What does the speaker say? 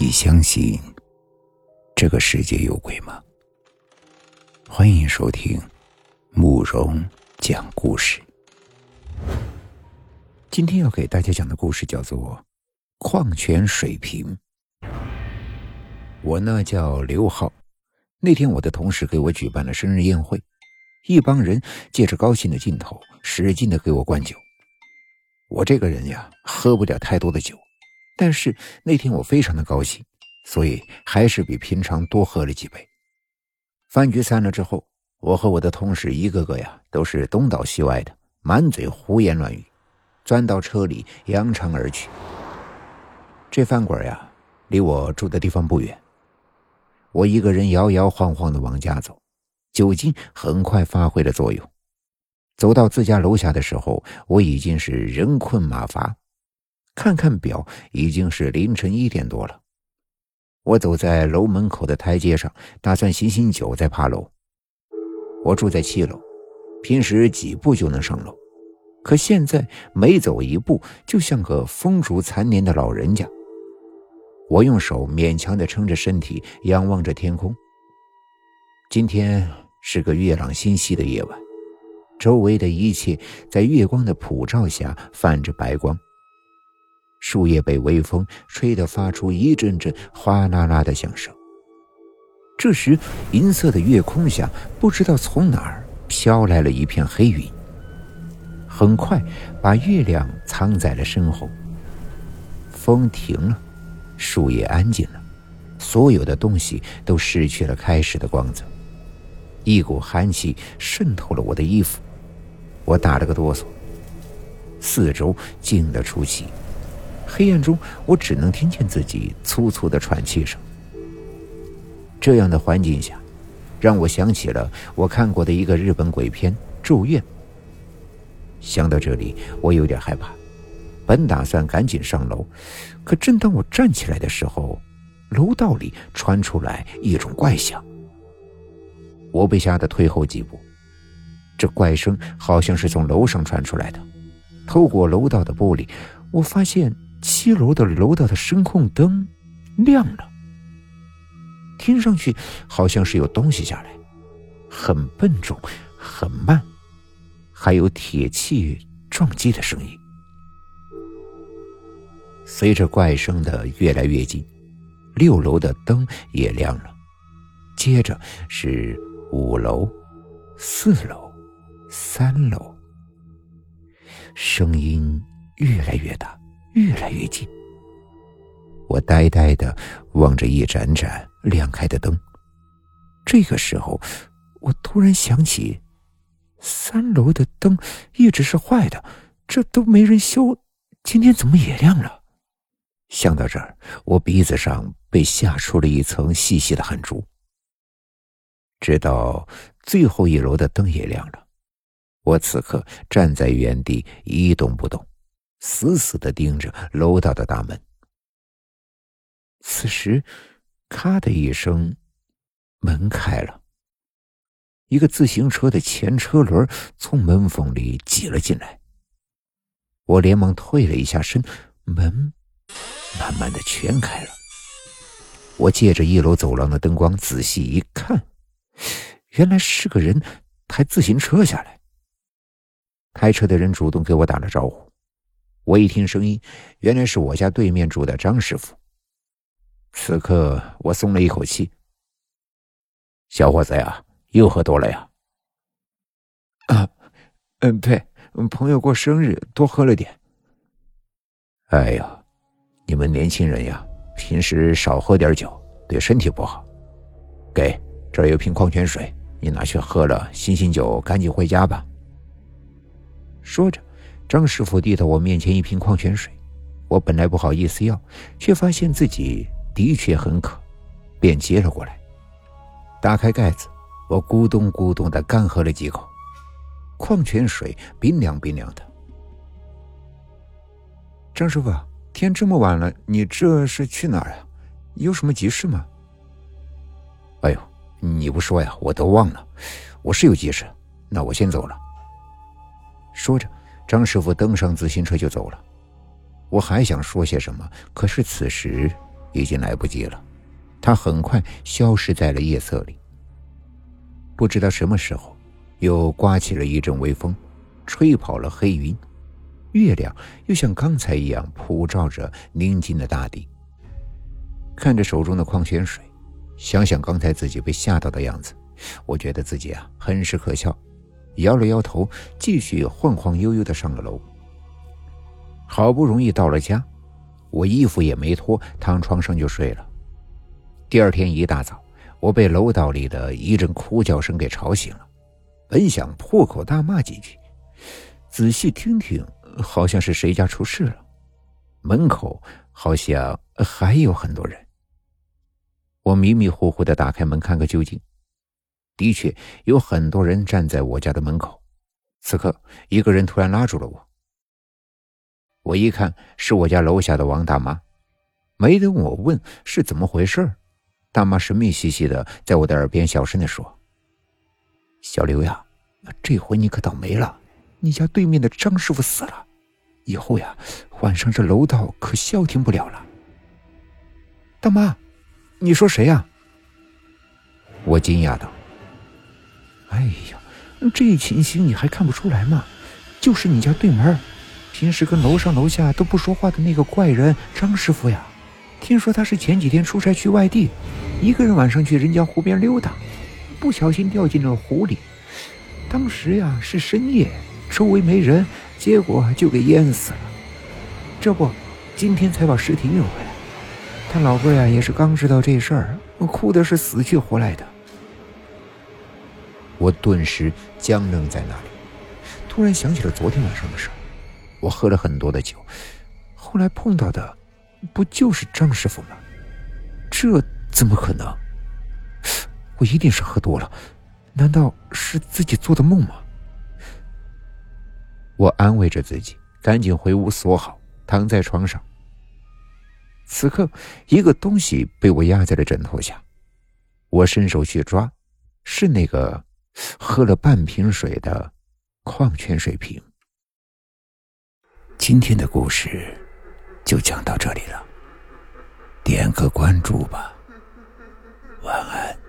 你相信这个世界有鬼吗？欢迎收听慕容讲故事。今天要给大家讲的故事叫做《矿泉水瓶》。我呢叫刘浩，那天我的同事给我举办了生日宴会，一帮人借着高兴的劲头，使劲的给我灌酒。我这个人呀，喝不了太多的酒。但是那天我非常的高兴，所以还是比平常多喝了几杯。饭局散了之后，我和我的同事一个个呀都是东倒西歪的，满嘴胡言乱语，钻到车里扬长而去。这饭馆呀离我住的地方不远，我一个人摇摇晃晃的往家走，酒精很快发挥了作用。走到自家楼下的时候，我已经是人困马乏。看看表，已经是凌晨一点多了。我走在楼门口的台阶上，打算醒醒酒再爬楼。我住在七楼，平时几步就能上楼，可现在每走一步就像个风烛残年的老人家。我用手勉强地撑着身体，仰望着天空。今天是个月朗星稀的夜晚，周围的一切在月光的普照下泛着白光。树叶被微风吹得发出一阵阵哗啦啦的响声。这时，银色的月空下，不知道从哪儿飘来了一片黑云，很快把月亮藏在了身后。风停了，树叶安静了，所有的东西都失去了开始的光泽。一股寒气渗透了我的衣服，我打了个哆嗦。四周静得出奇。黑暗中，我只能听见自己粗粗的喘气声。这样的环境下，让我想起了我看过的一个日本鬼片《咒怨》。想到这里，我有点害怕，本打算赶紧上楼，可正当我站起来的时候，楼道里传出来一种怪响。我被吓得退后几步，这怪声好像是从楼上传出来的。透过楼道的玻璃，我发现。七楼的楼道的声控灯亮了，听上去好像是有东西下来，很笨重，很慢，还有铁器撞击的声音。随着怪声的越来越近，六楼的灯也亮了，接着是五楼、四楼、三楼，声音越来越大。越来越近，我呆呆的望着一盏盏亮开的灯。这个时候，我突然想起，三楼的灯一直是坏的，这都没人修，今天怎么也亮了？想到这儿，我鼻子上被吓出了一层细细的汗珠。直到最后一楼的灯也亮了，我此刻站在原地一动不动。死死的盯着楼道的大门。此时，咔的一声，门开了。一个自行车的前车轮从门缝里挤了进来。我连忙退了一下身，门慢慢的全开了。我借着一楼走廊的灯光仔细一看，原来是个人抬自行车下来。开车的人主动给我打了招呼。我一听声音，原来是我家对面住的张师傅。此刻我松了一口气。小伙子呀，又喝多了呀？啊，嗯，对，朋友过生日，多喝了点。哎呀，你们年轻人呀，平时少喝点酒，对身体不好。给，这儿有瓶矿泉水，你拿去喝了，醒醒酒，赶紧回家吧。说着。张师傅递到我面前一瓶矿泉水，我本来不好意思要，却发现自己的确很渴，便接了过来。打开盖子，我咕咚咕咚的干喝了几口，矿泉水冰凉冰凉的。张师傅，天这么晚了，你这是去哪儿呀？有什么急事吗？哎呦，你不说呀，我都忘了，我是有急事，那我先走了。说着。张师傅登上自行车就走了，我还想说些什么，可是此时已经来不及了，他很快消失在了夜色里。不知道什么时候，又刮起了一阵微风，吹跑了黑云，月亮又像刚才一样普照着宁静的大地。看着手中的矿泉水，想想刚才自己被吓到的样子，我觉得自己啊很是可笑，摇了摇头，继续晃晃悠悠的上了楼。好不容易到了家，我衣服也没脱，躺床上就睡了。第二天一大早。我被楼道里的一阵哭叫声给吵醒了，本想破口大骂几句，仔细听听，好像是谁家出事了。门口好像还有很多人。我迷迷糊糊的打开门看个究竟，的确有很多人站在我家的门口。此刻，一个人突然拉住了我。我一看，是我家楼下的王大妈。没等我问是怎么回事大妈神秘兮兮的在我的耳边小声的说：“小刘呀，这回你可倒霉了，你家对面的张师傅死了，以后呀，晚上这楼道可消停不了了。”大妈，你说谁呀？我惊讶道：“哎呀，这情形你还看不出来吗？就是你家对门，平时跟楼上楼下都不说话的那个怪人张师傅呀。”听说他是前几天出差去外地，一个人晚上去人家湖边溜达，不小心掉进了湖里。当时呀是深夜，周围没人，结果就给淹死了。这不，今天才把尸体运回来。他老婆呀也是刚知道这事儿，哭的是死去活来的。我顿时僵愣在那里，突然想起了昨天晚上的事我喝了很多的酒，后来碰到的。不就是张师傅吗？这怎么可能？我一定是喝多了，难道是自己做的梦吗？我安慰着自己，赶紧回屋锁好，躺在床上。此刻，一个东西被我压在了枕头下，我伸手去抓，是那个喝了半瓶水的矿泉水瓶。今天的故事就讲到这里了。点个关注吧。晚安。